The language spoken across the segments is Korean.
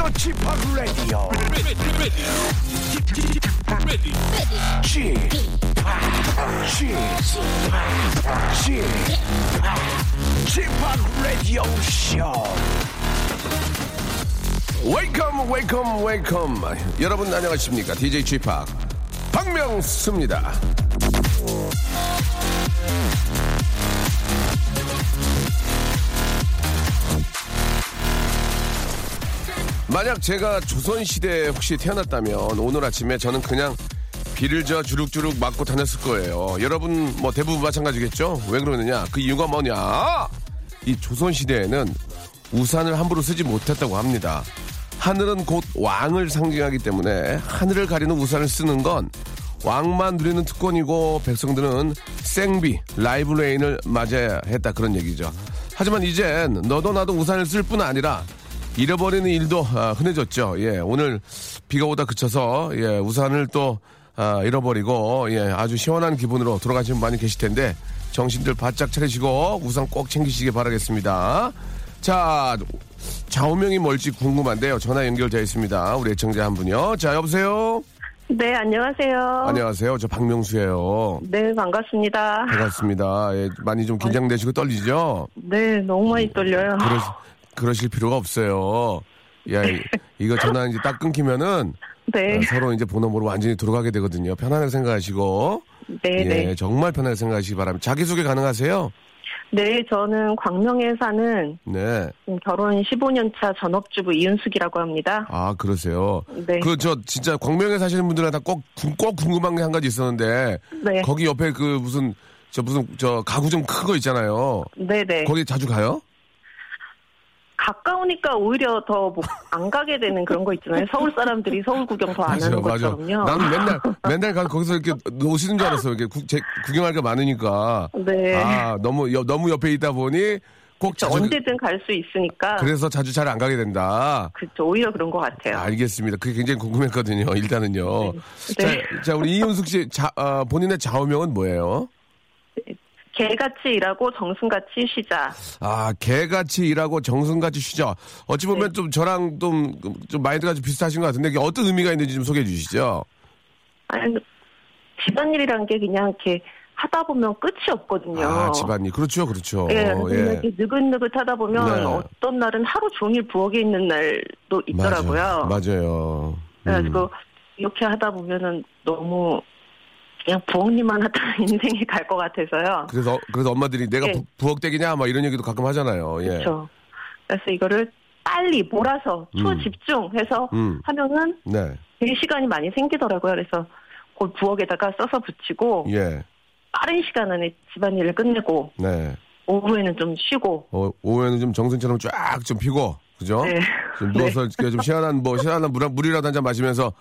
Chip, Chip, Chip, Radio Show. Welcome, welcome, welcome. 여러분 안녕하십니까? DJ Chip 박명수입니다. 만약 제가 조선시대에 혹시 태어났다면 오늘 아침에 저는 그냥 비를 저 주룩주룩 맞고 다녔을 거예요. 여러분 뭐 대부분 마찬가지겠죠? 왜 그러느냐? 그 이유가 뭐냐? 이 조선시대에는 우산을 함부로 쓰지 못했다고 합니다. 하늘은 곧 왕을 상징하기 때문에 하늘을 가리는 우산을 쓰는 건 왕만 누리는 특권이고 백성들은 생비, live rain을 맞아야 했다 그런 얘기죠. 하지만 이젠 너도 나도 우산을 쓸 뿐 아니라 잃어버리는 일도 아, 흔해졌죠. 예, 오늘 비가 오다 그쳐서 예, 우산을 또 아, 잃어버리고 예, 아주 시원한 기분으로 돌아가시는 분 많이 계실 텐데 정신들 바짝 차리시고 우산 꼭 챙기시기 바라겠습니다. 자, 좌우명이 뭘지 궁금한데요. 전화 연결되어 있습니다. 우리 애청자 한 분요. 자, 여보세요. 네, 안녕하세요. 안녕하세요. 저 박명수예요. 네, 반갑습니다. 반갑습니다. 예, 많이 좀 긴장되시고 떨리죠? 네, 너무 많이 떨려요. 그러, 그러실 필요가 없어요. 야, 이- 이거 전화 이제 딱 끊기면은 네, 어, 서로 이제 번호로 완전히 들어가게 되거든요. 편안하게 생각하시고. 네, 예, 네. 정말 편하게 생각하시기 바랍니다. 자기소개 가능하세요? 네, 저는 광명에 사는 네. 지금 결혼 15년 차 전업주부 이윤숙이라고 합니다. 아, 그러세요. 네. 그, 저, 진짜, 광명에 사시는 분들은 다 꼭, 꼭 궁금한 게 한 가지 있었는데, 네, 거기 옆에 그 무슨, 저 무슨, 저, 가구 좀큰거 있잖아요. 네, 네. 거기 자주 가요? 가까우니까 오히려 더 안 가게 되는 그런 거 있잖아요. 서울 사람들이 서울 구경 더 안 하는 것처럼요. 나는 맨날, 맨날 가서 거기서 이렇게 노시는 줄 알았어요. 이렇게 구, 제, 구경할 게 많으니까. 네. 아, 너무, 옆- 너무 옆에 있다 보니, 꼭저 자주. 언제든 갈 수 있으니까. 그래서 자주 잘 안 가게 된다. 그렇죠. 오히려 그런 것 같아요. 알겠습니다. 그게 굉장히 궁금했거든요. 일단은요. 네. 자, 자, 우리 이윤숙 씨, 자, 어, 본인의 좌우명은 뭐예요? 개같이 일하고 정승같이 쉬자. 아, 개같이 일하고 정성같이 쉬죠. 어찌 보면 네. 좀 저랑 좀, 좀 마인드가 좀 비슷하신 것 같은데, 어떤 의미가 있는지 좀 소개해 주시죠. 아니, 집안일이란 게 그냥 이렇게 하다 보면 끝이 없거든요. 아, 집안일. 그렇죠, 그렇죠. 예, 어, 그래서 이렇게 느긋느긋 하다 보면 네. 어떤 날은 하루 종일 부엌에 있는 날도 있더라고요. 맞아요. 맞아요. 음. 그래가지고 이렇게 하다 보면은 너무 그냥 부엌일만 하다 인생이 갈 것 같아서요. 그래서, 그래서 엄마들이 내가 예. 부, 부엌댁이냐? 막 이런 얘기도 가끔 하잖아요. 예. 그렇죠. 그래서 이거를 빨리 몰아서 초집중해서 음. 하면은 네. 되게 시간이 많이 생기더라고요. 그래서 그 부엌에다가 써서 붙이고 예. 빠른 시간 안에 집안일을 끝내고 네. 오후에는 좀 쉬고 어, 오후에는 좀 정승처럼 쫙 좀 피고, 그죠? 네. 좀 누워서 이렇게 좀 시원한 뭐 시원한 물, 물이라도 한 잔 마시면서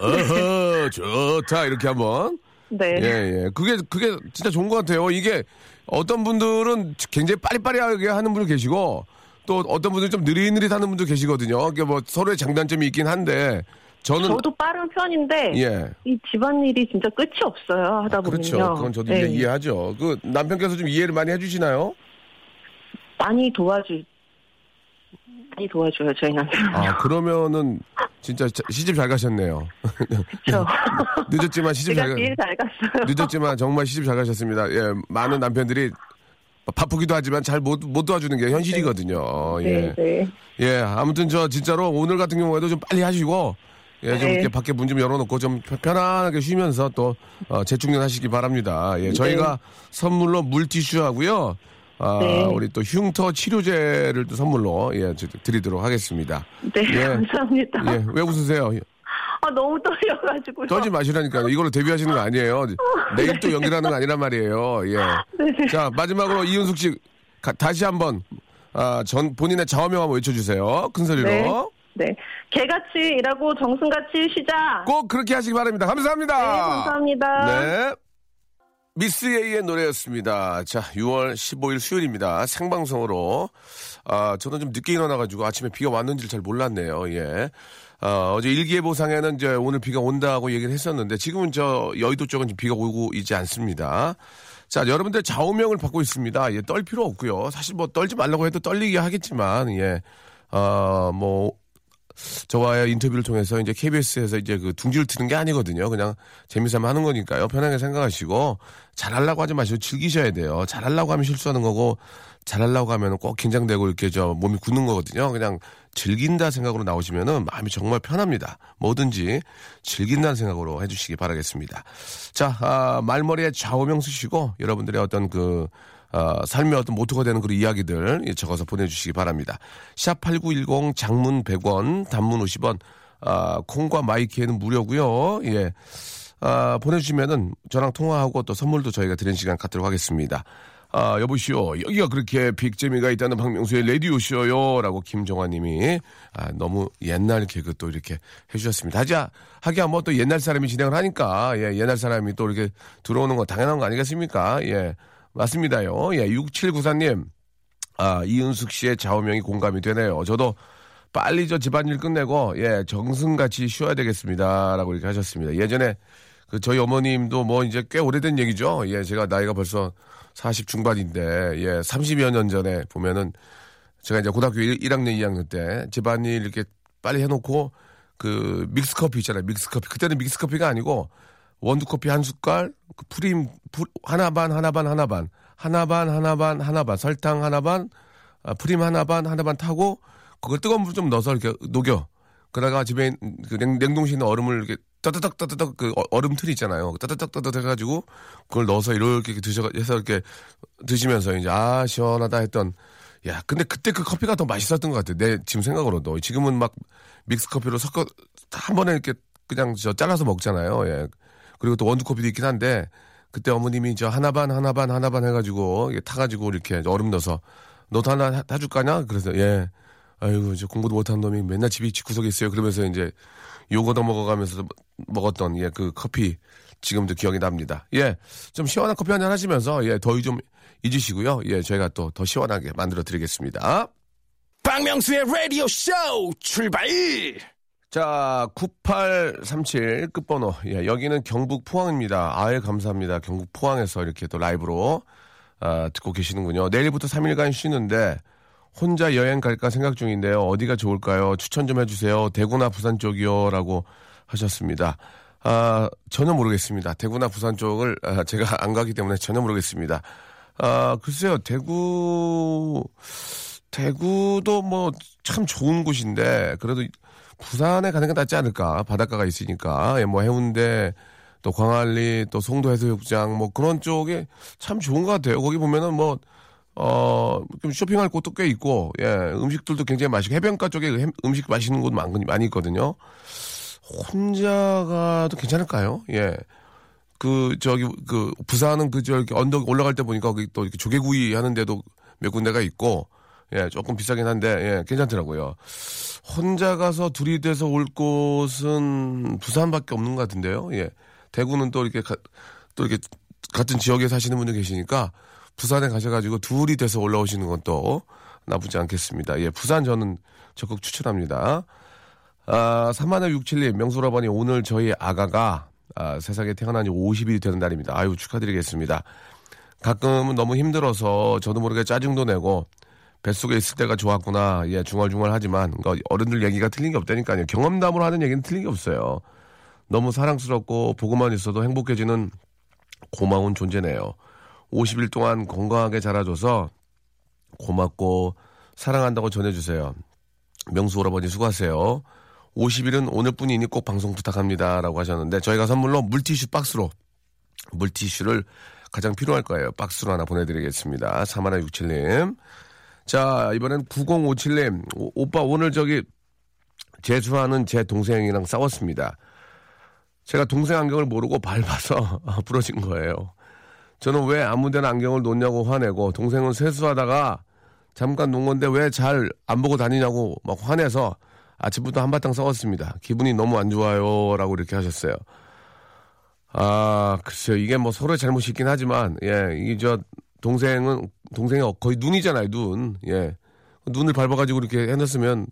어허 좋다 이렇게 한번 네. 예 예. 그게 그게 진짜 좋은 것 같아요. 이게 어떤 분들은 굉장히 빠리빠리하게 하는 분들 계시고 또 어떤 분들 좀 느릿느릿 하는 분들 계시거든요. 이게 뭐 서로의 장단점이 있긴 한데 저는 저도 빠른 편인데 예. 이 집안일이 진짜 끝이 없어요. 하다 보면요. 그렇죠. 그건 저도 네. 이제 이해하죠. 그 남편께서 좀 이해를 많이 해주시나요? 많이 도와주 많이 도와줘요 저희 남편. 아 그러면은 진짜 자- 시집 잘 가셨네요. 그렇죠. 늦었지만 시집 잘 가. 잘 갔어요. 늦었지만 정말 시집 잘 가셨습니다. 예, 많은 남편들이 바쁘기도 하지만 잘 못 못 도와주는 게 현실이거든요. 예. 네, 네. 예, 아무튼 저 진짜로 오늘 같은 경우에도 좀 빨리 하시고 예, 좀 네. 이렇게 밖에 문 좀 열어놓고 좀 편- 편안하게 쉬면서 또 어, 재충전하시기 바랍니다. 예, 저희가 선물로 물티슈 하고요. 아, 네. 우리 또 흉터 치료제를 또 선물로 예, 저- 드리도록 하겠습니다. 네, 예. 감사합니다. 예, 왜 웃으세요? 아, 아, 너무 떨려가지고요. 떨지 마시라니까. 이걸로 데뷔하시는 거 아니에요. 내일 또 연기하는 거 아니란 말이에요. 예. 네. 자, 마지막으로 이윤숙 씨, 가- 다시 한 번, 아, 전, 본인의 좌우명 한번 외쳐주세요. 큰 소리로. 네. 네. 개같이 일하고 정승같이 쉬자. 꼭 그렇게 하시기 바랍니다. 감사합니다. 네, 감사합니다. 네. 미스 A의 노래였습니다. 자, 6월 15일 수요일입니다. 생방송으로. 아, 저는 좀 늦게 일어나가지고 아침에 비가 왔는지를 잘 몰랐네요. 예. 아, 어제 일기예보상에는 이제 오늘 비가 온다고 얘기를 했었는데 지금은 저 여의도 쪽은 비가 오고 있지 않습니다. 자, 여러분들 좌우명을 받고 있습니다. 예, 떨 필요 없고요. 사실 뭐 떨지 말라고 해도 떨리게 하겠지만, 예. 아, 뭐, 저와의 인터뷰를 통해서 이제 KBS에서 이제 그 둥지를 트는 게 아니거든요. 그냥 재미삼아 하는 거니까요. 편하게 생각하시고 잘하려고 하지 마시고 즐기셔야 돼요. 잘하려고 하면 실수하는 거고 잘하려고 하면 꼭 긴장되고 이렇게 저 몸이 굳는 거거든요. 그냥 즐긴다 생각으로 나오시면은 마음이 정말 편합니다. 뭐든지 즐긴다는 생각으로 해주시기 바라겠습니다. 자, 아, 말머리에 좌우명 쓰시고 여러분들의 어떤 그 어, 삶의 어떤 모토가 되는 그런 이야기들 예, 적어서 보내주시기 바랍니다. 샵 8910 장문 100원, 단문 50원, 아, 콩과 마이키에는 무료고요 예. 아, 보내주시면은 저랑 통화하고 또 선물도 저희가 드리는 시간 갖도록 하겠습니다. 아, 여보시오. 여기가 그렇게 빅재미가 있다는 박명수의 라디오쇼요. 라고 김정환 님이, 아, 너무 옛날 개그 또 이렇게 해주셨습니다. 하자, 하기야 뭐 또 옛날 사람이 진행을 하니까, 예, 옛날 사람이 또 이렇게 들어오는 거 당연한 거 아니겠습니까? 예, 맞습니다요. 예, 6794님, 아, 이은숙 씨의 좌우명이 공감이 되네요. 저도 빨리 저 집안일 끝내고, 예, 정승같이 쉬어야 되겠습니다. 라고 이렇게 하셨습니다. 예전에 그 저희 어머님도 뭐 이제 꽤 오래된 얘기죠. 예, 제가 나이가 벌써 40 중반인데, 예, 30여 년 전에 보면은 제가 이제 고등학교 1, 1학년, 2학년 때 집안일 이렇게 빨리 해놓고 그 믹스커피 있잖아요. 믹스커피. 그때는 믹스커피가 아니고 원두커피 한 숟갈, 그 프림, 프- 하나 반, 하나 반, 하나 반, 하나 반, 하나 반, 하나 반, 설탕 하나 반, 아, 프림 하나 반, 하나 반 타고 그걸 뜨거운 물 좀 넣어서 이렇게 녹여. 그러다가 집에 그 냉, 냉동실에 있는 얼음을 이렇게 따뜻딱 따뜻딱 그 어- 얼음 틀 있잖아요. 따뜻딱 따뜻 해가지고 그걸 넣어서 이렇게 드셔 해서 이렇게 드시면서 이제 아 시원하다 했던 야 근데 그때 그 커피가 더 맛있었던 것 같아요. 내 지금 생각으로도 지금은 막 믹스 커피로 섞어 한 번에 이렇게 그냥 저 잘라서 먹잖아요. 예. 그리고 또 원두 커피도 있긴 한데 그때 어머님이 저 하나 반 하나 반 하나 반 해가지고 타가지고 이렇게 얼음 넣어서 너도 하나 타- 타줄 거냐? 그래서 예. 아이고 저 공부도 못한 놈이 맨날 집이 집구석에 있어요. 그러면서 이제 요거도 먹어가면서 먹었던 예 그 커피 지금도 기억이 납니다. 예, 좀 시원한 커피 한잔 하시면서 예 더위 좀 잊으시고요. 예, 저희가 또 더 시원하게 만들어 드리겠습니다. 박명수의 라디오 쇼 출발! 자, 9837 끝번호. 예, 여기는 경북 포항입니다. 아예 감사합니다. 경북 포항에서 이렇게 또 라이브로 아, 듣고 계시는군요. 내일부터 3일간 쉬는데 혼자 여행 갈까 생각 중인데요. 어디가 좋을까요? 추천 좀 해주세요. 대구나 부산 쪽이요. 라고 하셨습니다. 아, 전혀 모르겠습니다. 대구나 부산 쪽을 아, 제가 안 가기 때문에 전혀 모르겠습니다. 아, 글쎄요. 대구, 대구도 뭐 참 좋은 곳인데 그래도 부산에 가는 게 낫지 않을까 바닷가가 있으니까 예, 뭐 해운대 또 광안리 또 송도 해수욕장 뭐 그런 쪽에 참 좋은 것 같아요 거기 보면은 뭐 어, 좀 쇼핑할 곳도 꽤 있고, 예, 음식들도 굉장히 맛있고, 해변가 쪽에 햄- 음식 맛있는 곳 많, 많이 있거든요. 혼자 가도 괜찮을까요? 예. 그, 저기, 그, 부산은 그, 저기, 언덕 올라갈 때 보니까 거기 또 이렇게 조개구이 하는데도 몇 군데가 있고, 예, 조금 비싸긴 한데, 예, 괜찮더라고요. 혼자 가서 둘이 돼서 올 곳은 부산밖에 없는 것 같은데요. 예. 대구는 또 이렇게, 가- 또 이렇게 같은 지역에 사시는 분들 계시니까 부산에 가셔가지고 둘이 돼서 올라오시는 건 또 나쁘지 않겠습니다. 예, 부산 저는 적극 추천합니다. 아, 3167님, 명수라버니 오늘 저희 아가가 아, 세상에 태어난 지 50일이 되는 날입니다. 아유, 축하드리겠습니다. 가끔은 너무 힘들어서 저도 모르게 짜증도 내고 뱃속에 있을 때가 좋았구나. 예, 중얼중얼 하지만 그러니까 어른들 얘기가 틀린 게 없다니까요. 경험담으로 하는 얘기는 틀린 게 없어요. 너무 사랑스럽고 보고만 있어도 행복해지는 고마운 존재네요. 50일 동안 건강하게 자라줘서 고맙고 사랑한다고 전해주세요. 명수 오라버니 수고하세요. 50일은 오늘뿐이니 꼭 방송 부탁합니다. 라고 하셨는데 저희가 선물로 물티슈 박스로 물티슈를 가장 필요할 거예요. 박스로 하나 보내드리겠습니다. 3167님. 자, 이번엔 9057님. 오, 오빠 오늘 저기 재수하는 제 동생이랑 싸웠습니다. 제가 동생 안경을 모르고 밟아서 부러진 거예요. 저는 왜 아무 데나 안경을 놓냐고 화내고 동생은 세수하다가 잠깐 놓은 건데 왜 잘 안 보고 다니냐고 막 화내서 아침부터 한바탕 싸웠습니다. 기분이 너무 안 좋아요. 라고 이렇게 하셨어요. 아, 글쎄요. 이게 뭐 서로의 잘못이 있긴 하지만, 예, 이게 저, 동생은, 동생이 거의 눈이잖아요, 눈. 예. 눈을 밟아가지고 이렇게 해놨으면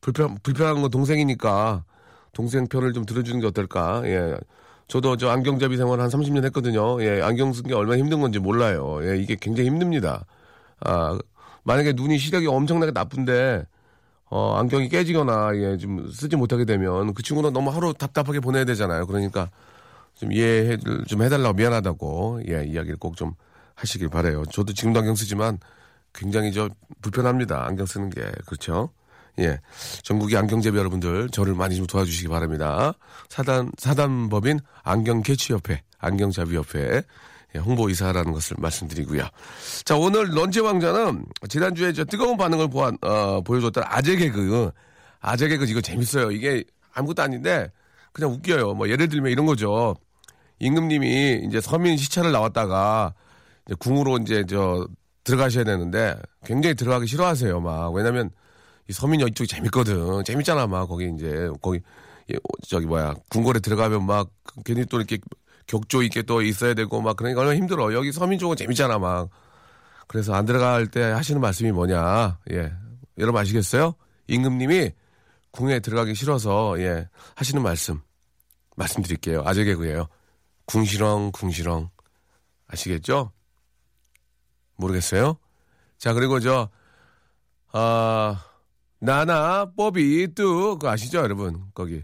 불편, 불편한 건 동생이니까 동생 편을 좀 들어주는 게 어떨까. 예. 저도 저 안경잡이 생활 한 30년 했거든요. 예, 안경 쓴 게 얼마나 힘든 건지 몰라요. 예, 이게 굉장히 힘듭니다. 아, 만약에 눈이 시력이 엄청나게 나쁜데, 어, 안경이 깨지거나, 예, 좀 쓰지 못하게 되면 그 친구는 너무 하루 답답하게 보내야 되잖아요. 그러니까 좀 이해 좀 해달라고 미안하다고, 예, 이야기를 꼭 좀 하시길 바래요 저도 지금도 안경 쓰지만 굉장히 저 불편합니다. 안경 쓰는 게. 그렇죠? 예. 전국의 안경제비 여러분들 저를 많이 좀 도와주시기 바랍니다. 사단, 사단법인 안경 개취협회, 안경잡이협회 예, 홍보 이사라는 것을 말씀드리고요. 자, 오늘 런치 왕자는 지난 주에 저 뜨거운 반응을 보아, 어, 보여줬던 아재 개그. 아재 개그 이거 재밌어요. 이게 아무것도 아닌데 그냥 웃겨요. 뭐 예를 들면 이런 거죠. 임금님이 이제 서민 시찰을 나왔다가 이제 궁으로 이제 저 들어가셔야 되는데 굉장히 들어가기 싫어하세요. 막 왜냐면 이 서민 이쪽이 재밌거든. 재밌잖아. 막 거기 이제 거기 예, 저기 뭐야 궁궐에 들어가면 막 괜히 또 이렇게 격조 있게 또 있어야 되고 막 그러니까 얼마나 힘들어. 여기 서민 쪽은 재밌잖아. 막 그래서 안 들어갈 때 하시는 말씀이 뭐냐. 예. 여러분 아시겠어요? 임금님이 궁에 들어가기 싫어서 예 하시는 말씀 말씀드릴게요. 아재 개그예요. 궁시렁 궁시렁 아시겠죠? 모르겠어요? 자, 그리고 저, 아, 나나, 뽀비, 뚜, 그거 아시죠, 여러분? 거기.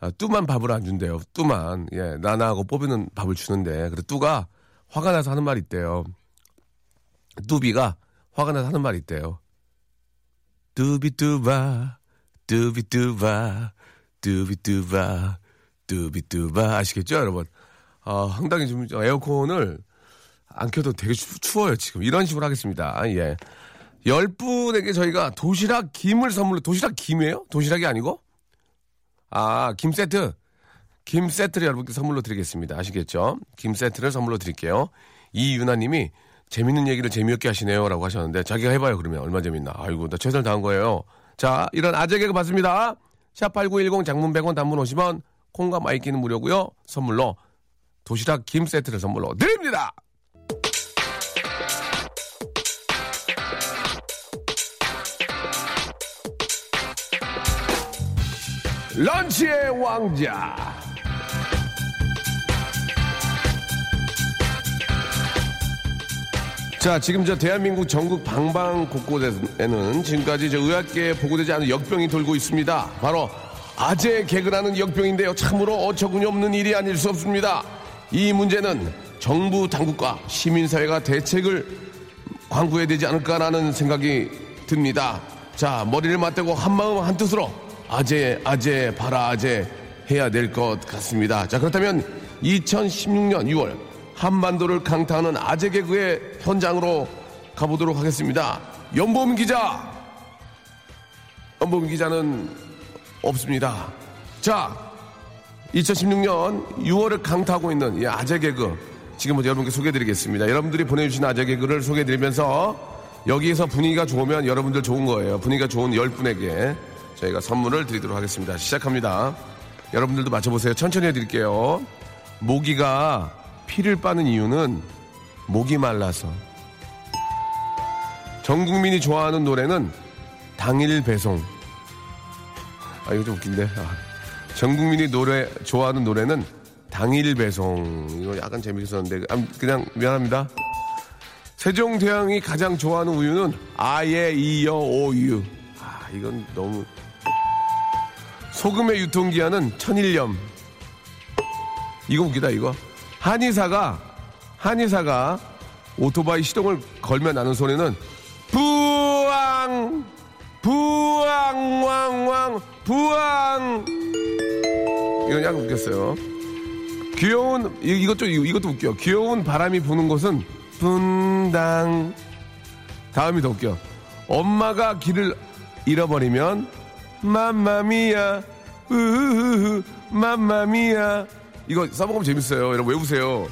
아, 뚜만 밥을 안 준대요. 뚜만. 예, 나나하고 뽀비는 밥을 주는데, 그래, 뚜가 화가 나서 하는 말이 있대요. 뚜비가 화가 나서 하는 말이 있대요. 뚜비뚜바, 뚜비뚜바, 뚜비뚜바, 뚜비뚜바. 아시겠죠, 여러분? 아, 상당히 좀 에어컨을 안 켜도 되게 추, 워요 지금. 이런 식으로 하겠습니다. 예. 열 분에게 저희가 도시락 김을 선물로, 도시락 김이에요? 도시락이 아니고? 아, 김 세트. 김 세트를 여러분께 선물로 드리겠습니다. 아시겠죠? 김 세트를 선물로 드릴게요. 이유나 님이 재밌는 얘기를 재미없게 하시네요. 라고 하셨는데, 자기가 해봐요. 그러면 얼마 재밌나. 아이고, 나 최선을 다한 거예요. 자, 이런 아재 개그 받습니다. 샵8910 장문 100원 단문 50원, 콩과 my K는 무료고요 선물로 도시락 김 세트를 선물로 드립니다! 런치의 왕자. 자, 지금 저 대한민국 전국 방방 곳곳에는 지금까지 저 의학계에 보고되지 않은 역병이 돌고 있습니다. 바로 아재 개그라는 역병인데요. 참으로 어처구니 없는 일이 아닐 수 없습니다. 이 문제는 정부 당국과 시민사회가 대책을 광구해야 되지 않을까라는 생각이 듭니다. 자, 머리를 맞대고 한마음 한뜻으로 아재, 아재, 바라 아재 해야 될 것 같습니다. 자, 그렇다면 2016년 6월 한반도를 강타하는 아재 개그의 현장으로 가보도록 하겠습니다. 연범 기자! 연범 기자는 없습니다. 자, 2016년 6월을 강타하고 있는 이 아재 개그 지금부터 여러분께 소개해드리겠습니다. 여러분들이 보내주신 아재 개그를 소개해드리면서 여기에서 분위기가 좋으면 여러분들 좋은 거예요. 분위기가 좋은 10분에게 저희가 선물을 드리도록 하겠습니다. 시작합니다. 여러분들도 맞춰보세요. 천천히 해드릴게요. 모기가 피를 빠는 이유는 목이 말라서. 전 국민이 좋아하는 노래는 당일 배송. 아, 이거 좀 웃긴데. 아. 전 국민이 노래, 좋아하는 노래는 당일 배송. 이거 약간 재밌었는데. 아, 그냥 미안합니다. 세종대왕이 가장 좋아하는 우유는 아예 이어 오유. 아, 이건 너무. 소금의 유통기한은 천일염. 이거 웃기다, 이거. 한의사가, 한의사가 오토바이 시동을 걸면 나는 소리는 부앙! 부앙, 왕, 왕, 부앙! 이건 약간 웃겼어요. 귀여운, 이것도, 이것도 웃겨. 귀여운 바람이 부는 곳은 분당. 다음이 더 웃겨. 엄마가 길을 잃어버리면 맘마미야, 으흐흐, 맘마미야, 이거 써먹으면 재밌어요. 여러분 외우세요.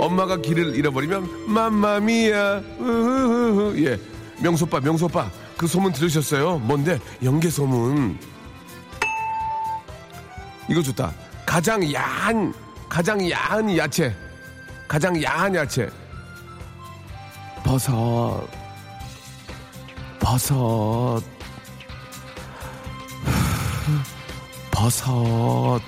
엄마가 길을 잃어버리면 맘마미야. 우후후후. 예. 명소빠, 명소빠. 그 소문 들으셨어요? 뭔데? 연계 소문. 이거 좋다. 가장 야한, 가장 야한 야채. 가장 야한 야채. 버섯. 버섯. 버섯.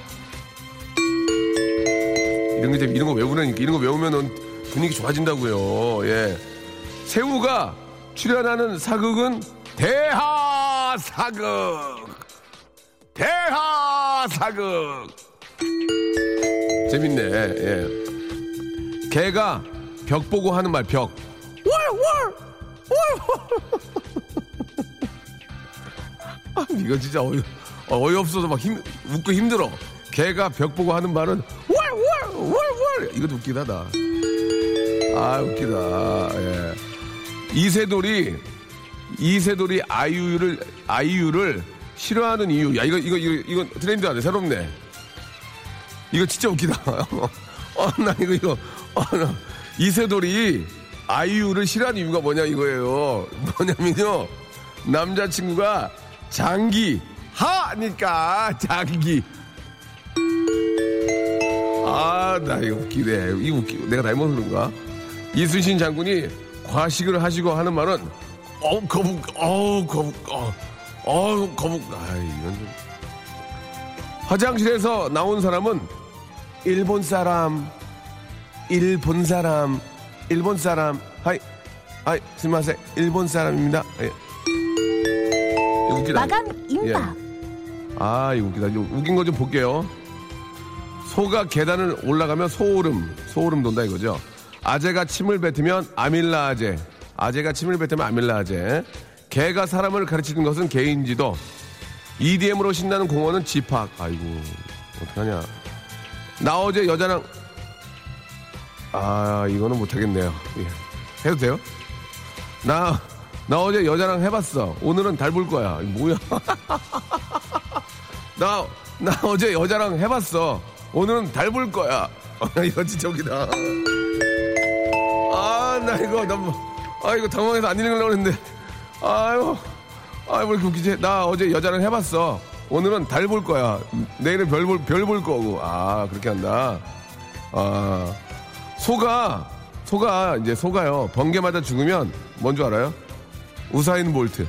이런 거, 이런 거 외우라니까. 이런 거 외우면은 분위기 좋아진다고요. 예. 새우가 출연하는 사극은 대하 사극. 대하 사극. 재밌네. 예. 개가 벽 보고 하는 말 벽. 아, 이거 진짜 어이, 어이없어서 막 힘, 웃고 힘들어. 개가 벽 보고 하는 말은 월월월월 이것도 웃기다 하다. 아 웃기다. 예. 이세돌이 이세돌이 아이유를 아이유를 싫어하는 이유. 야 이거 이거 이거 이거 트렌드 안돼 새롭네. 이거 진짜 웃기다. 어, 나 이거 이거 어, 나 이세돌이 아이유를 싫어하는 이유가 뭐냐 이거예요. 뭐냐면요 남자친구가 장기 하니까 장기. 아, 나 이거 웃기네. 이거 웃기. 내가 잘못 그런가? 이순신 장군이 과식을 하시고 하는 말은 어우 거북, 어우 거북, 어, 어우 거북. 아, 이건 좀. 화장실에서 나온 사람은 일본 사람, 일본 사람, 일본 사람. はい, はい, すみませ, 일본 사람입니다. 예. 마감 임박. 아, 이거 웃기다. 좀 웃긴 거 좀 볼게요. 소가 계단을 올라가면 소오름, 소오름 돋는다 이거죠. 아재가 침을 뱉으면 아밀라 아재, 아재가 침을 뱉으면 아밀라 아재. 개가 사람을 가르치는 것은 개인지도. EDM으로 신나는 공원은 집합. 아이고, 어떡하냐. 나 어제 여자랑, 아, 이거는 못하겠네요. 예. 해도 돼요? 나, 나 어제 여자랑 해봤어. 오늘은 달 볼 거야. 뭐야. 나, 나 어제 여자랑 해봤어. 오늘은 달 볼 거야. 이거 웃기다. 아, 나 이거, 나, 뭐, 아, 이거 당황해서 안 읽으려고 했는데. 아유, 아, 왜 이렇게 웃기지? 나 어제 여자랑 해봤어. 오늘은 달 볼 거야. 내일은 별 볼, 별 볼 거고. 아, 그렇게 한다. 아, 소가, 소가, 이제 소가요. 번개 맞아 죽으면, 뭔 줄 알아요? 우사인 볼트.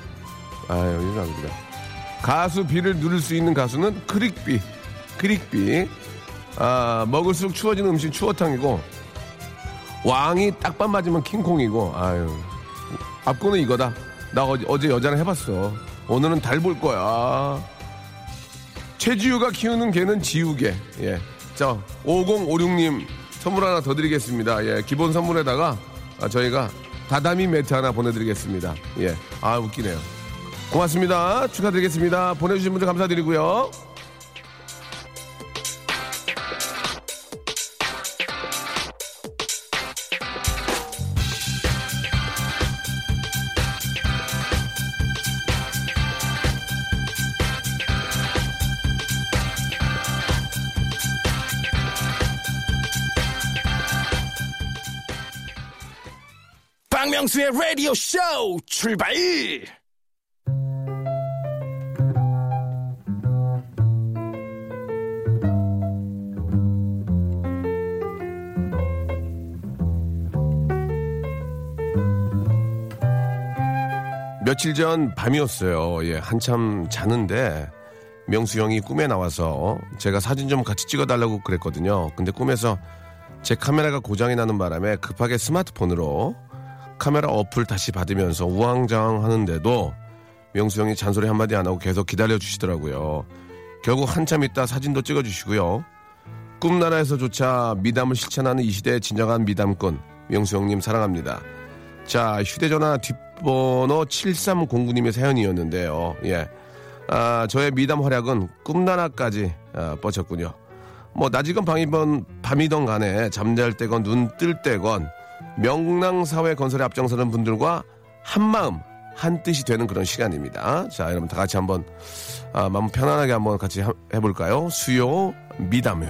아유, 이상합니다. 가수 비를 누릴 수 있는 가수는 크릭비. 크릭비. 아, 먹을수록 추워지는 음식 추어탕이고, 왕이 딱밤 맞으면 킹콩이고, 아유. 앞고는 이거다. 나 어제, 어제 여자랑 해봤어. 오늘은 달 볼 거야. 최지우가 키우는 개는 지우개. 예. 자, 5056님 선물 하나 더 드리겠습니다. 예. 기본 선물에다가 아, 저희가 다다미 매트 하나 보내드리겠습니다. 예. 아, 웃기네요. 고맙습니다. 축하드리겠습니다. 보내주신 분들 감사드리고요. 박명수의 라디오 쇼 출발! 며칠 전 밤이었어요. 예, 한참 자는데 명수 형이 꿈에 나와서 제가 사진 좀 같이 찍어달라고 그랬거든요. 근데 꿈에서 제 카메라가 고장이 나는 바람에 급하게 스마트폰으로 카메라 어플 다시 받으면서 우왕좌왕 하는데도 명수 형이 잔소리 한마디 안 하고 계속 기다려 주시더라고요. 결국 한참 있다 사진도 찍어 주시고요. 꿈나라에서조차 미담을 실천하는 이 시대의 진정한 미담꾼 명수 형님 사랑합니다. 자, 휴대전화 뒷 번호 7309님의 사연이었는데요. 예. 아, 저의 미담 활약은 꿈나라까지 아, 뻗쳤군요. 뭐, 낮이건 밤이건, 밤이던 간에 잠잘 때건 눈 뜰 때건 명랑사회 건설에 앞장서는 분들과 한마음, 한 뜻이 되는 그런 시간입니다. 자, 여러분 다 같이 한번 아, 마음 편안하게 한번 같이 하- 해볼까요? 수요 미담회.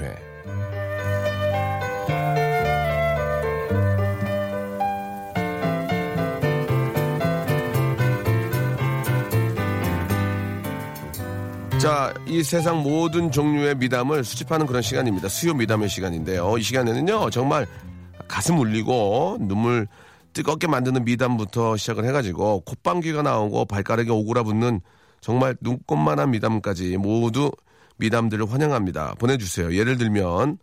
자, 이 세상 모든 종류의 미담을 수집하는 그런 시간입니다. 수요 미담의 시간인데요. 이 시간에는요, 정말 가슴 울리고 눈물 뜨겁게 만드는 미담부터 시작을 해가지고 콧방귀가 나오고 발가락에 오그라붙는 정말 눈꽃만한 미담까지 모두 미담들을 환영합니다. 보내주세요. 예를 들면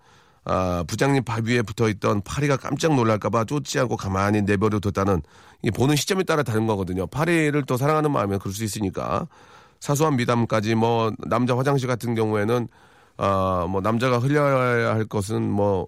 아, 부장님 밥 위에 붙어있던 파리가 깜짝 놀랄까봐 쫓지 않고 가만히 내버려 뒀다는 이 보는 시점에 따라 다른 거거든요. 파리를 또 사랑하는 마음에 그럴 수 있으니까 사소한 미담까지 뭐 남자 화장실 같은 경우에는 아 뭐 남자가 흘려야 할 것은 뭐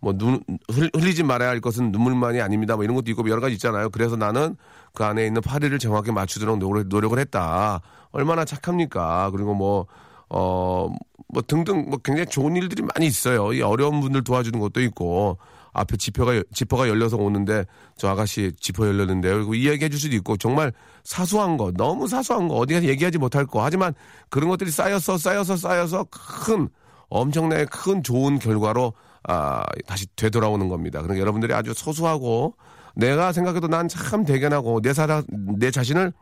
뭐 눈 흘리지 말아야 할 것은 눈물만이 아닙니다. 뭐 이런 것도 있고 여러 가지 있잖아요. 그래서 나는 그 안에 있는 파리를 정확히 맞추도록 노력, 노력을 했다. 얼마나 착합니까? 그리고 뭐 어, 뭐 등등 뭐 굉장히 좋은 일들이 많이 있어요. 이 어려운 분들 도와주는 것도 있고 앞에 지퍼가 지퍼가 열려서 오는데 저 아가씨 지퍼 열렸는데요. 그리고 이야기해 줄 수도 있고 정말 사소한 거 너무 사소한 거 어디 가서 얘기하지 못할 거 하지만 그런 것들이 쌓여서 쌓여서 쌓여서 큰 엄청나게 큰 좋은 결과로 아 다시 되돌아오는 겁니다. 그러니까 여러분들이 아주 소소하고 내가 생각해도 난 참 대견하고 내 사랑 내 자신을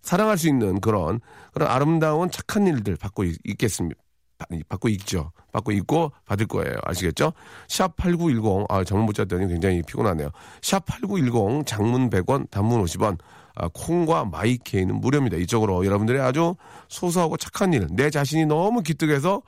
사랑할 수 있는 그런 그런 아름다운 착한 일들 받고 있, 있겠습니다. 받고 있죠. 받고 있고 받을 거예요. 아시겠죠? 샵 8910. 아, 장문 못 잤더니 굉장히 피곤하네요. 샵 8910 장문 100원, 단문 50원. 아, 콩과 마이케이는 무료입니다. 이쪽으로 여러분들의 아주 소소하고 착한 일, 내 자신이 너무 기특해서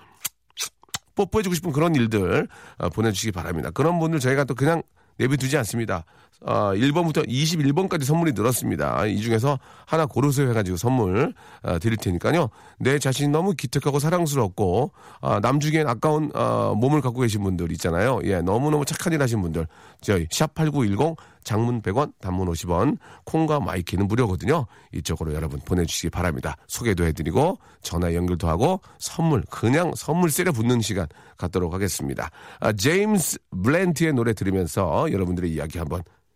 뽀뽀해주고 싶은 그런 일들 어, 보내주시기 바랍니다. 그런 분들 저희가 또 그냥 내비두지 않습니다. 어, 1번부터 21번까지 선물이 늘었습니다. 이 중에서 하나 고르세요 해가지고 선물 어, 드릴 테니까요. 내 자신이 너무 기특하고 사랑스럽고 어, 남주기엔 아까운 어, 몸을 갖고 계신 분들 있잖아요. 예, 너무너무 착한 일 하신 분들 저희 샵8910 장문 100원 단문 50원 콩과 my K는 무료거든요. 이쪽으로 여러분 보내주시기 바랍니다. 소개도 해드리고 전화 연결도 하고 선물 그냥 선물 세례 퍼붓는 시간 갖도록 하겠습니다. 아, 제임스 블런트의 노래 들으면서 여러분들의 이야기 한번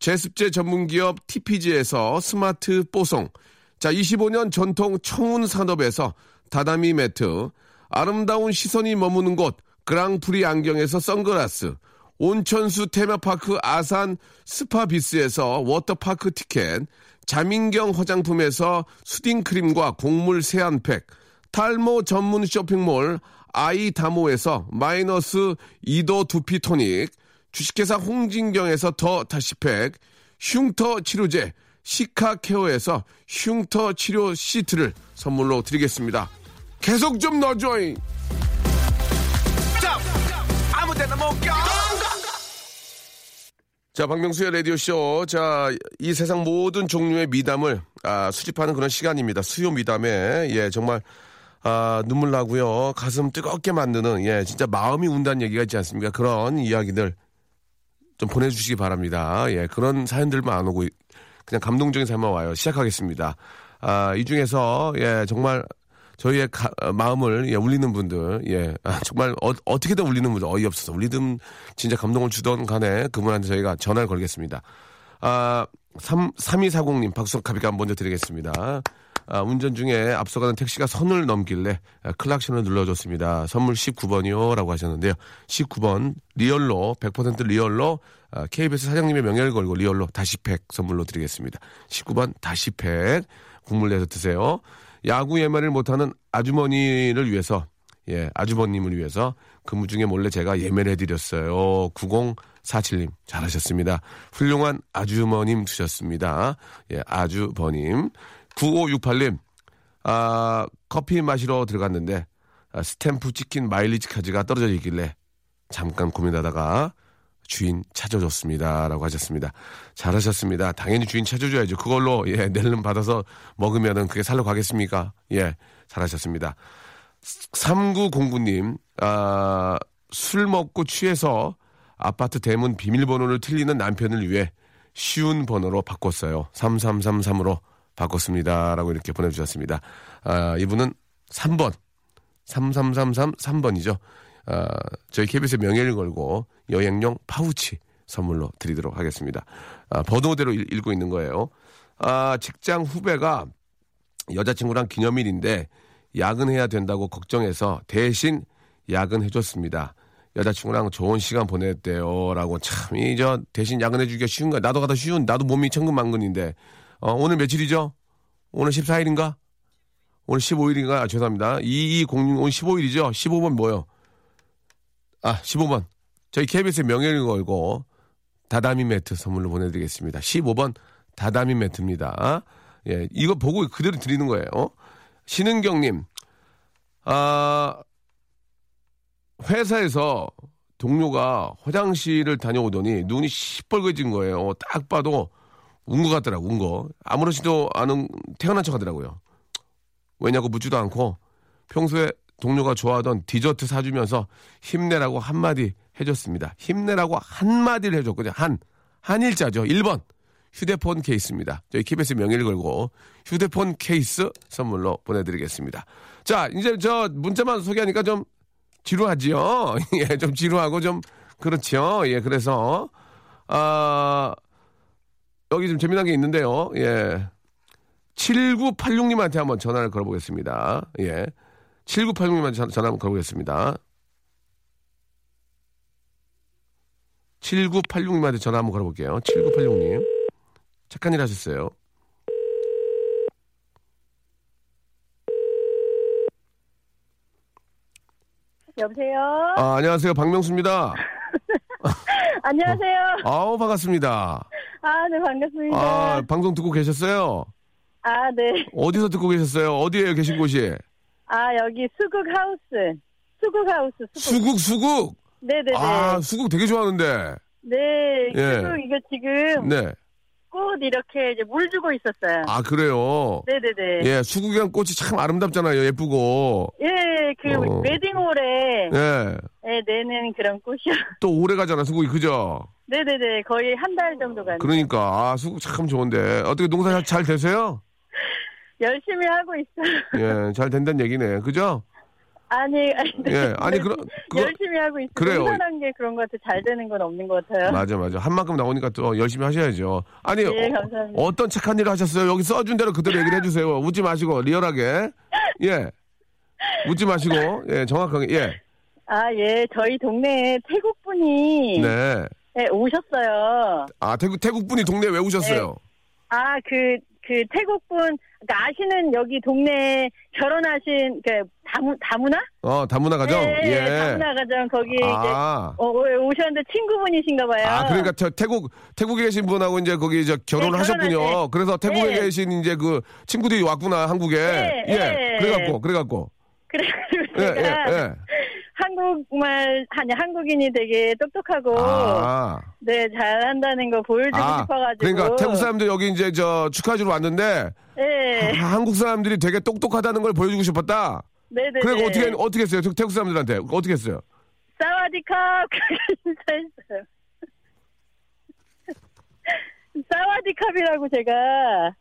제습제 전문기업 TPG에서 스마트 뽀송, 자 25년 전통 청운 산업에서 다다미 매트, 아름다운 시선이 머무는 곳 그랑프리 안경에서 선글라스, 온천수 테마파크 아산 스파비스에서 워터파크 티켓, 자민경 화장품에서 soothing크림과 곡물 세안팩, 탈모 전문 쇼핑몰 아이다모에서 마이너스 2도 두피 토닉, 주식회사 홍진경에서 더 다시팩, 흉터 치료제 시카케어에서 흉터 치료 시트를 선물로 드리겠습니다. 계속 좀 넣어줘잉! 자, 박명수의 라디오쇼. 자, 이 세상 모든 종류의 미담을, 아, 수집하는 그런 시간입니다. 수요 미담에, 예, 정말, 아, 눈물 나고요 가슴 뜨겁게 만드는, 예, 진짜 마음이 운다는 얘기가 있지 않습니까? 그런 이야기들 좀 보내주시기 바랍니다. 예, 그런 사연들만 안 오고, 그냥 감동적인 사연만 와요. 시작하겠습니다. 아, 이 중에서, 예, 정말, 저희의 가- 어, 마음을 예, 울리는 분들, 예, 아, 정말 어, 떻게든 울리는 분들 어이없어서 울리든 진짜 감동을 주던 간에 그분한테 저희가 전화를 걸겠습니다. 아, 3, 3240님 박수 카비가 먼저 드리겠습니다. 아, 운전 중에 앞서가는 택시가 선을 넘길래 아, 클락션을 눌러줬습니다. 선물 19번이요. 라고 하셨는데요. 19번 real로 100% real로 아, KBS 사장님의 명예를 걸고 real로 다시 팩 선물로 드리겠습니다. 19번 다시 팩 국물 내서 드세요. 야구 예매를 못하는 아주머니를 위해서 예 아주버님을 위해서 근무 중에 몰래 제가 예매를 해드렸어요. 9047님 잘하셨습니다. 훌륭한 아주머님 두셨습니다. 예 아주버님 9568님 아 커피 마시러 들어갔는데 아, 스탬프 찍힌 마일리지 카드가 떨어져 있길래 잠깐 고민하다가 주인 찾아줬습니다.라고 하셨습니다. 잘하셨습니다. 당연히 주인 찾아줘야죠. 그걸로 예 낼름 받아서 먹으면은 그게 살러 가겠습니까? 예 잘하셨습니다. 3909님 아, 술 먹고 취해서 아파트 대문 비밀번호를 틀리는 남편을 위해 쉬운 번호로 바꿨어요. 3333으로 바꿨습니다. 라고 이렇게 보내주셨습니다. 아, 이분은 3번. 3333 3번이죠. 아, 저희 KBS 명예를 걸고 여행용 파우치 선물로 드리도록 하겠습니다. 아, 번호대로 읽, 읽고 있는 거예요. 아, 직장 후배가 여자친구랑 기념일인데 야근해야 된다고 걱정해서 대신 야근해줬습니다. 여자친구랑 좋은 시간 보냈대요. 라고 참, 이, 저, 대신 야근해주기가 쉬운 거야. 나도 가다 쉬운, 나도 몸이 천근만근인데. 어, 오늘 며칠이죠? 오늘 14일인가? 오늘 15일인가? 아, 죄송합니다. 2206, 오늘 15일이죠? 15번 뭐요? 아, 15번. 저희 KBS의 명예를 걸고 다다미 매트 선물로 보내드리겠습니다. 15번 다다미 매트입니다. 예, 이거 보고 그대로 드리는 거예요. 신은경님, 아, 회사에서 동료가 화장실을 다녀오더니 눈이 시뻘개진 거예요. 딱 봐도 운것 같더라고, 운 거. 아무렇지도 않은 태연한 척 하더라고요. 왜냐고 묻지도 않고 평소에 동료가 좋아하던 디저트 사주면서 힘내라고 한마디 해줬습니다. 힘내라고 한마디를 해줬거든요. 한, 한일자죠. 1번. 휴대폰 케이스입니다. 저희 KBS 명예를 걸고 휴대폰 케이스 선물로 보내드리겠습니다. 자, 이제 저 문자만 소개하니까 좀 지루하지요? 예, 좀 지루하고 좀, 그렇죠. 예, 그래서, 아, 여기 좀 재미난 게 있는데요. 예. 7986님한테 한번 전화를 걸어보겠습니다. 예. 7986님한테 전화 한번 걸어보겠습니다. 7986님한테 전화 한번 걸어볼게요. 7986님. 착한 일 하셨어요. 여보세요? 아, 안녕하세요. 박명수입니다. 안녕하세요. 아우, 반갑습니다. 아, 네, 반갑습니다. 아, 방송 듣고 계셨어요? 아, 네. 어디서 듣고 계셨어요? 어디에요, 계신 곳이? 아, 여기 수국 하우스. 수국 하우스, 수국. 수국, 수국! 네네네. 아, 수국 되게 좋아하는데. 네, 예. 수국 이거 지금 네. 꽃 이렇게 이제 물 주고 있었어요. 아, 그래요? 네네네. 예, 수국이란 꽃이 참 아름답잖아요. 예쁘고. 예, 그 어. 웨딩홀에 예. 예, 내는 그런 꽃이요. 또 오래 가잖아, 수국이. 그죠? 네네네. 거의 한 달 정도 가는. 그러니까. 아, 수국 참 좋은데. 어떻게 농사 잘, 잘 되세요? 열심히 하고 있어요. 예, 잘 된다는 얘기네. 그죠? 아니, 아니. 네. 예, 아니, 그러, 그거, 열심히 하고 있어요. 그래요. 농사란 게 그런 것 같아. 잘 되는 건 없는 것 같아요. 맞아, 맞아. 한 만큼 나오니까 또 열심히 하셔야죠. 아니, 예, 어, 감사합니다. 어 떤 착한 일을 하셨어요? 여기 써준 대로 그대로 얘기를 해주세요. 웃지 마시고, 리얼하게. 예. 웃지 마시고, 예, 정확하게, 예. 아, 예. 저희 동네에 태국 분이 네. 네, 오셨어요. 아, 태국, 태국 분이 동네에 왜 오셨어요? 아, 그, 그 태국분, 그러니까 아시는 여기 동네에 결혼하신, 그, 다무, 다문화? 어, 다문화 가정? 네, 예. 다문화 가정, 거기 이제, 아. 어, 어, 오셨는데 친구분이신가 봐요. 아, 그러니까 저 태국 태국에 계신 분하고 이제 거기 저 결혼을 네, 하셨군요. 그래서 태국에 네. 계신 이제 그 친구들이 왔구나 한국에. 네, 예. 네. 그래갖고 그래갖고. 그래가지고 예, 예, 예. 한국말, 아니, 한국인이 되게 똑똑하고, 아. 네, 잘한다는 거 보여주고 아. 싶어가지고. 그러니까 태국 사람들 여기 이제 저 축하주러 왔는데 네, 하- 한국 사람들이 되게 똑똑하다는 걸 보여주고 싶었다. 네네. 그리고 어떻게 어떻게 했어요? 태- 태국 사람들한테 어떻게 했어요? 사와디캅! 인사했어요. 사와디캅이라고 제가,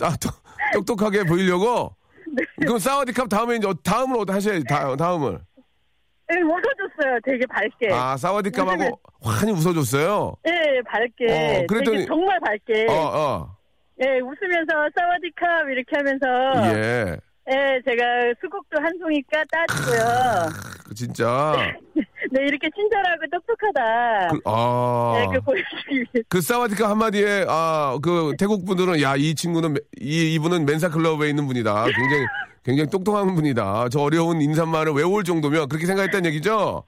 아, 똑- 똑똑하게 보이려고. 네. 그럼 사와디캅 다음에 이제 어- 다음을 어떻게 하셔야 지. 다, 다음을. 네, 웃어줬어요. 되게 밝게. 아 사와디캅하고 웃으면- 환히 웃어줬어요. 네, 밝게. 어, 그랬더니- 정말 밝게. 어 어. 네, 웃으면서 사와디캅 이렇게 하면서. 예. 네, 제가 수국도 한 송이 까 따주고요. 그 진짜. 네, 이렇게 친절하고 똑똑하다. 그, 아. 네, 그 보여주기 위해서. 그 사와디카 한마디에 아 그 태국 분들은 야 이 친구는 매- 이 이분은 멘사 클럽에 있는 분이다. 굉장히 굉장히 똑똑한 분이다. 저 어려운 인사말을 외울 정도면 그렇게 생각했다는 얘기죠.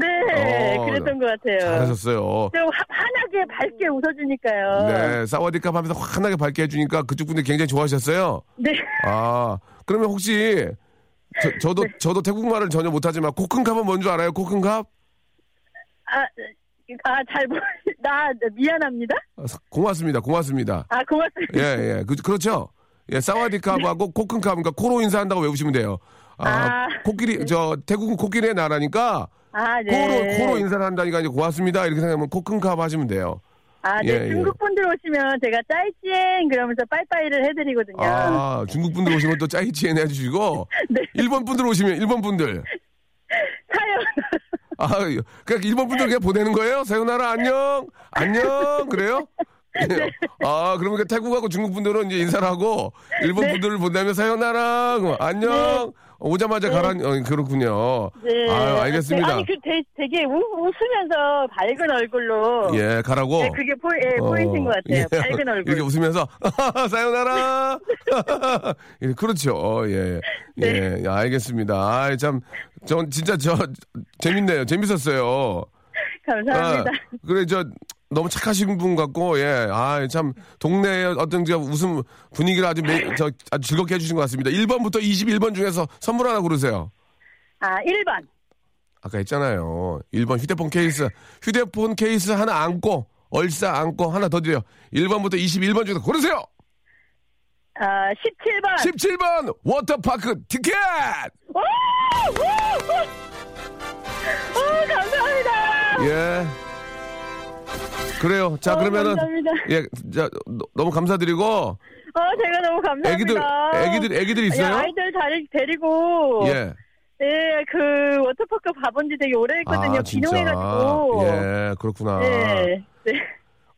네, 어, 그랬던 것 같아요. 잘하셨어요. 좀 화- 환하게 밝게 웃어주니까요. 네, 사와디카 하면서 환하게 밝게 해주니까 그쪽 분들이 굉장히 좋아하셨어요. 네. 아 그러면 혹시 저, 저도 저도 태국말을 전혀 못하지만 코큰캅은 뭔 줄 알아요? 코큰캅? 아, 아, 잘 모르, 나, 미안합니다. 아, 고맙습니다. 고맙습니다. 아, 고맙습니다. 예, 예. 그, 그렇죠? 예, 사와디캅하고 코큰캅, 그러니까 코로 인사한다고 외우시면 돼요. 아, 아. 코끼리, 저, 태국은 코끼리의 나라니까, 아, 네. 코로, 코로 인사를 한다니까 이제 고맙습니다. 이렇게 생각하면 코큰캅 하시면 돼요. 아, 네. 예, 예. 중국 분들 오시면 제가 짜이찌엔 그러면서 빠이빠이를 해드리거든요. 아, 중국 분들 오시면 또 짜이치엔 해주시고, 네. 일본 분들 오시면 일본 분들. 사연. 아, 그냥 일본 분들 그냥 보내는 거예요? 사요나라 안녕, 안녕, 그래요? 네. 아, 그러면 그 태국하고 중국 분들은 이제 인사를 하고, 일본 네. 분들을 본다면 사요나라, 그 안녕, 오자마자 가라, 어, 그렇군요. 네. 아, 알겠습니다. 아니, 그 되, 되게 우, 웃으면서 밝은 얼굴로. 예, 가라고. 네, 그게 포, 예, 포인트인 것 같아요. 예, 밝은 얼굴. 이렇게 웃으면서, 사요나라! 예, 그렇죠. 어, 예. 네. 예, 알겠습니다. 아, 참, 전 진짜 저, 재밌네요. 재밌었어요. 감사합니다. 아, 그래, 저, 너무 착하신 분 같고, 예. 아, 참, 동네의 어떤 저 웃음 분위기를 아주, 매, 저, 아주 즐겁게 해주신 것 같습니다. 1번부터 21번 중에서 선물 하나 고르세요. 아, 1번. 아까 했잖아요. 1번 휴대폰 케이스. 휴대폰 케이스 하나 안고, 얼싸 안고 하나 더 드려요. 1번부터 21번 중에서 고르세요! 아, 17번. 17번 워터파크 티켓! 오! 오! 오! 오, 감사합니다. 예. 그래요. 자, 어, 그러면은. 감사합니다. 예, 자, 너- 너무 감사드리고. 어, 제가 너무 감사합니다. 애기들, 애기들, 애기들 있어요? 예, 아이들 잘 데리고. 예. 예, 그, 워터파크 가본 지 되게 오래 했거든요. 아, 진짜. 귀농해가지고. 예, 그렇구나. 네. 네.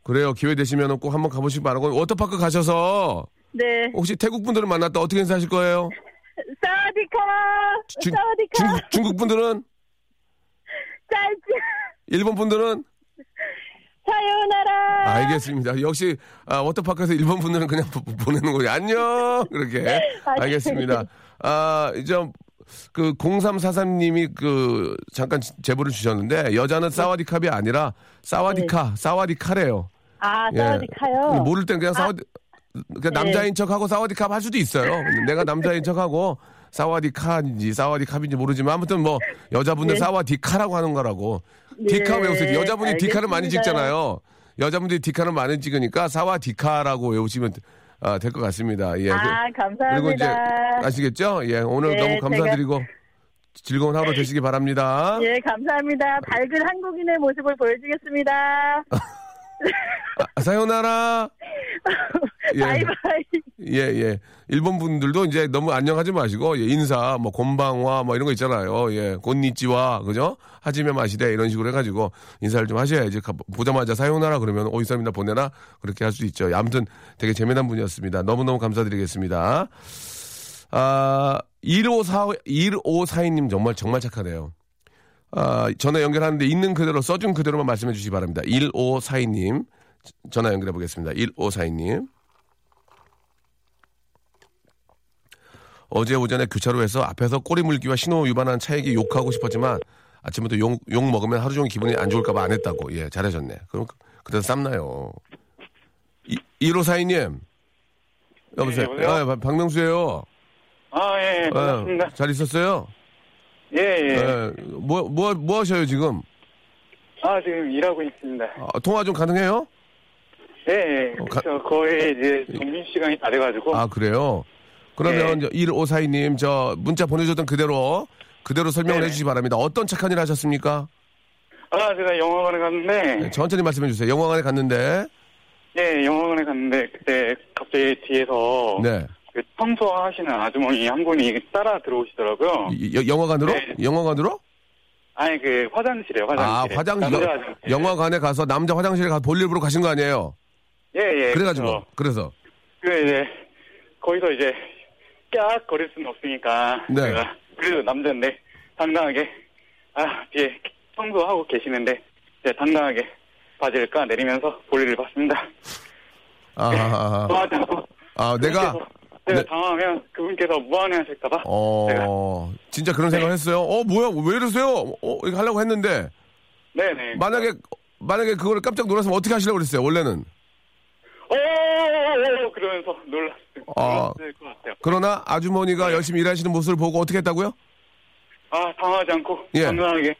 그래요. 기회 되시면 꼭 한번 가보시기 바라고. 워터파크 가셔서 네. 혹시 태국 분들을 만났다 어떻게 인사하실 거예요? 사와디카! 중- 사와디카! 중국, 분들은? 짧지! 일본 분들은? 사요나라! 알겠습니다. 역시 아, 워터파크에서 일본 분들은 그냥 보- 보내는 거예요. 안녕 이렇게 알겠습니다. 아 이제 그 0343님이 그 잠깐 제보를 주셨는데 여자는 사와디캅이 아니라 사와디카 사와디카래요. 아, 예. 사와디카요? 모를 땐 그냥 사와디 그냥 남자인 척하고 사와디캅 할 수도 있어요. 내가 남자인 척하고 사와디카인지 사와디캅인지 모르지만 아무튼 뭐 여자분들 네. 사와디카라고 하는 거라고 디카 네, 외우세요. 여자분이 디카를 많이. 찍잖아요. 여자분들이 디카를 많이 찍으니까 사와 디카라고 외우시면 아, 될 것 같습니다. 예. 아, 그- 그리고 이제 감사합니다. 아시겠죠? 예. 오늘 네, 너무 감사드리고 즐거운 하루 되시기 바랍니다. 예, 감사합니다. 밝은 한국인의 모습을 보여주겠습니다. 아, 사요나라. 예. 바이바이. 예, 예. 일본 분들도 이제 너무 안녕하지 마시고, 예, 인사, 뭐, 곤방와, 뭐, 이런 거 있잖아요. 예, 곤니찌와, 그죠? 하지메 마시대, 이런 식으로 해가지고, 인사를 좀 하셔야지. 가- 보자마자 사요나라 그러면, 오, 이 사람이나 보내라? 그렇게 할 수 있죠. 아무튼 되게 재미난 분이었습니다. 너무너무 감사드리겠습니다. 아, 1542, 1542님 정말, 정말 착하네요. 아, 전화 연결하는데 있는 그대로, 써준 그대로만 말씀해 주시기 바랍니다. 1542님. 전화 연결해 보겠습니다. 1542님. 어제 오전에 교차로에서 앞에서 꼬리 물기와 신호 위반한 차에게 욕하고 싶었지만 아침부터 욕, 욕 먹으면 하루 종일 기분이 안 좋을까봐 안 했다고. 예, 잘하셨네. 그럼 그- 그래서 쌈나요. 이, 1542님. 여보세요. 네, 여보세요? 아, 박- 박명수예요 아, 예, 예, 반갑습니다. 아, 잘 있었어요? 예, 예. 예. 뭐, 뭐, 뭐 하셔요, 지금? 아, 지금 일하고 있습니다. 아, 통화 좀 가능해요? 예, 예. 어, 가- 거의 이제 점심 시간이 다 돼가지고. 아, 그래요? 그러면 네. 1542님, 저 문자 보내주셨던 그대로, 그대로 설명을 네네. 해주시기 바랍니다. 어떤 착한 일 하셨습니까? 아, 제가 영화관에 갔는데, 네, 천천히 말씀해 주세요. 영화관에 갔는데, 예, 영화관에 갔는데, 그때 갑자기 뒤에서 네. 그 청소하시는 아주머니 한 분이 따라 들어오시더라고요. 이- 여- 영화관으로? 네. 영화관으로? 아니, 그 화장실이에요, 아, 화장실. 화장실. 남자 화장실. 영화관에 가서 남자 화장실에 가서 볼일 보러 가신 거 아니에요? 예, 예. 그래가지고, 그래서. 그 이제, 거기서 이제, 깍 거릴 수는 없으니까. 네. 제가, 그래도 남자인데, 당당하게, 아, 뒤에 청소하고 계시는데, 이제 당당하게 바지를 까 내리면서 볼일을 봤습니다. 아, 아, 아, 도와주고. 아, 내가, 제가 네. 당황하면 그분께서 무안해 하실까봐. 어, 진짜 그런 생각 했어요? 어, 뭐야, 왜 이러세요? 어, 이렇게 하려고 했는데, 네네. 만약에, 만약에 그거를 깜짝 놀랐으면 어떻게 하시려고 그랬어요, 원래는? 오, 오, 오, 오, 그러, 보면서 놀랐을, 아. 놀랐을 것 같아요. 그러나 아주머니가 열심히 일하시는 모습을 보고 어떻게 했다고요? 아, 당하지 않고 예. 당당하게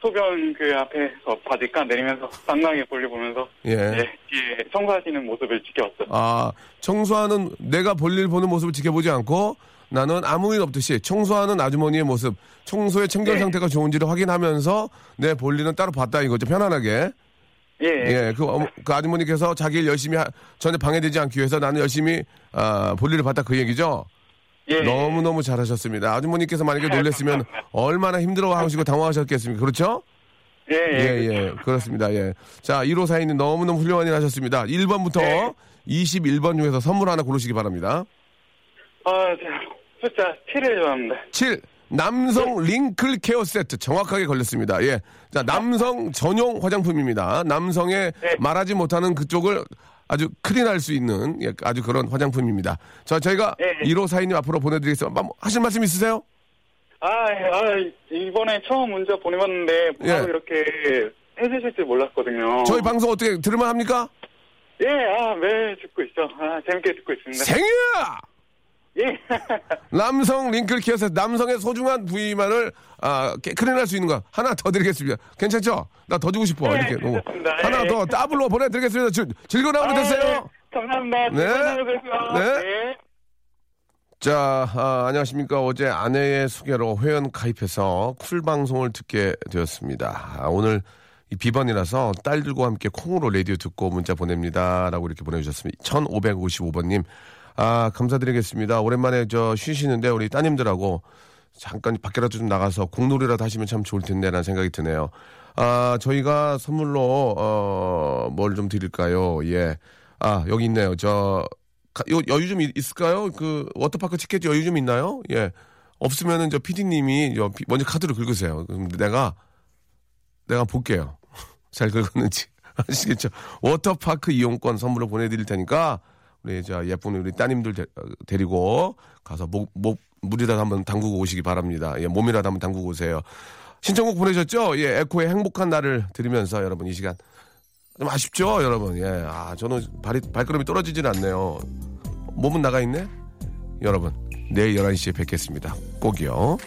소변 그 앞에서 바지 까 내리면서 당당하게 볼일 보면서 예. 예, 뒤에 청소하시는 모습을 지켜왔어요. 아, 청소하는 내가 볼일 보는 모습을 지켜보지 않고 나는 아무 일 없듯이 청소하는 아주머니의 모습, 청소의 청결 네. 상태가 좋은지를 확인하면서 내 볼일은 따로 봤다 이거죠. 편안하게. 예, 예. 예, 그, 어머- 그 아주머니께서 자기 일 열심히 하- 전에 방해되지 않기 위해서 나는 열심히 아, 볼일을 봤다 그 얘기죠. 예. 너무너무 잘하셨습니다. 아주머니께서 만약에 놀랬으면 얼마나 힘들어 하시고 당황하셨겠습니까? 그렇죠? 예, 예. 예, 예. 그렇습니다. 예. 자, 1호 사인님 너무너무 훌륭한 일 하셨습니다. 1번부터 네. 21번 중에서 선물 하나 고르시기 바랍니다. 아, 제가 숫자 7을 좋아합니다. 7. 남성 링클 케어 세트 정확하게 걸렸습니다. 예. 자, 남성 전용 화장품입니다. 남성의 네. 말하지 못하는 그쪽을 아주 clean할 수 있는 예, 아주 그런 화장품입니다. 자, 저희가 네. 1호 사인님 앞으로 보내드리겠습니다. 뭐 하실 말씀 있으세요? 아, 예, 아, 이번에 처음 문자 보내봤는데 바로 예. 이렇게 해주실 줄 몰랐거든요. 저희 방송 어떻게 들을만 합니까? 예, 아, 매일 듣고 있죠. 아, 재밌게 듣고 있습니다. 생이야! 예. 남성 wrinkle 세트 남성의 소중한 부위만을 아, 깨- clean할 수 있는 거 하나 더 드리겠습니다. 괜찮죠? 나 더 주고 싶어. 네, 이렇게. 괜찮습니다. 하나 예. 더 더블로 보내드리겠습니다. 즐, 즐거운 하루 아, 되세요. 예. 감사합니다. 네. 감사합니다. 네. 네. 자, 아, 안녕하십니까. 어제 아내의 소개로 회원 가입해서 쿨 방송을 듣게 되었습니다. 아, 오늘 이 비번이라서 딸들과 함께 콩으로 라디오 듣고 문자 보냅니다. 라고 이렇게 보내주셨습니다. 1555번님. 아, 감사드리겠습니다. 오랜만에 저 쉬시는데 우리 따님들하고 잠깐 밖에라도 좀 나가서 공놀이라도 하시면 참 좋을 텐데 라는 생각이 드네요. 아, 저희가 선물로, 어, 뭘 좀 드릴까요? 예. 아, 여기 있네요. 저, 여유 좀 있- 있을까요? 그 워터파크 티켓 여유 좀 있나요? 예. 없으면은 저 PD님이 먼저 카드를 긁으세요. 그럼 내가 내가 볼게요. 잘 긁었는지 아시겠죠? 워터파크 이용권 선물로 보내드릴 테니까 우리 저 예쁜 우리 따님들 데, 리고 가서 목, 목 물이라도 한번 담그고 오시기 바랍니다. 예, 몸이라도 한번 담그고 오세요. 신청곡 보내셨죠? 예, 에코의 행복한 날을 들으면서 여러분 이 시간 좀 아쉽죠, 여러분. 예, 아 저는 발이 발걸음이 떨어지질 않네요. 몸은 나가 있네. 여러분 내일 11시에 뵙겠습니다. 꼭이요.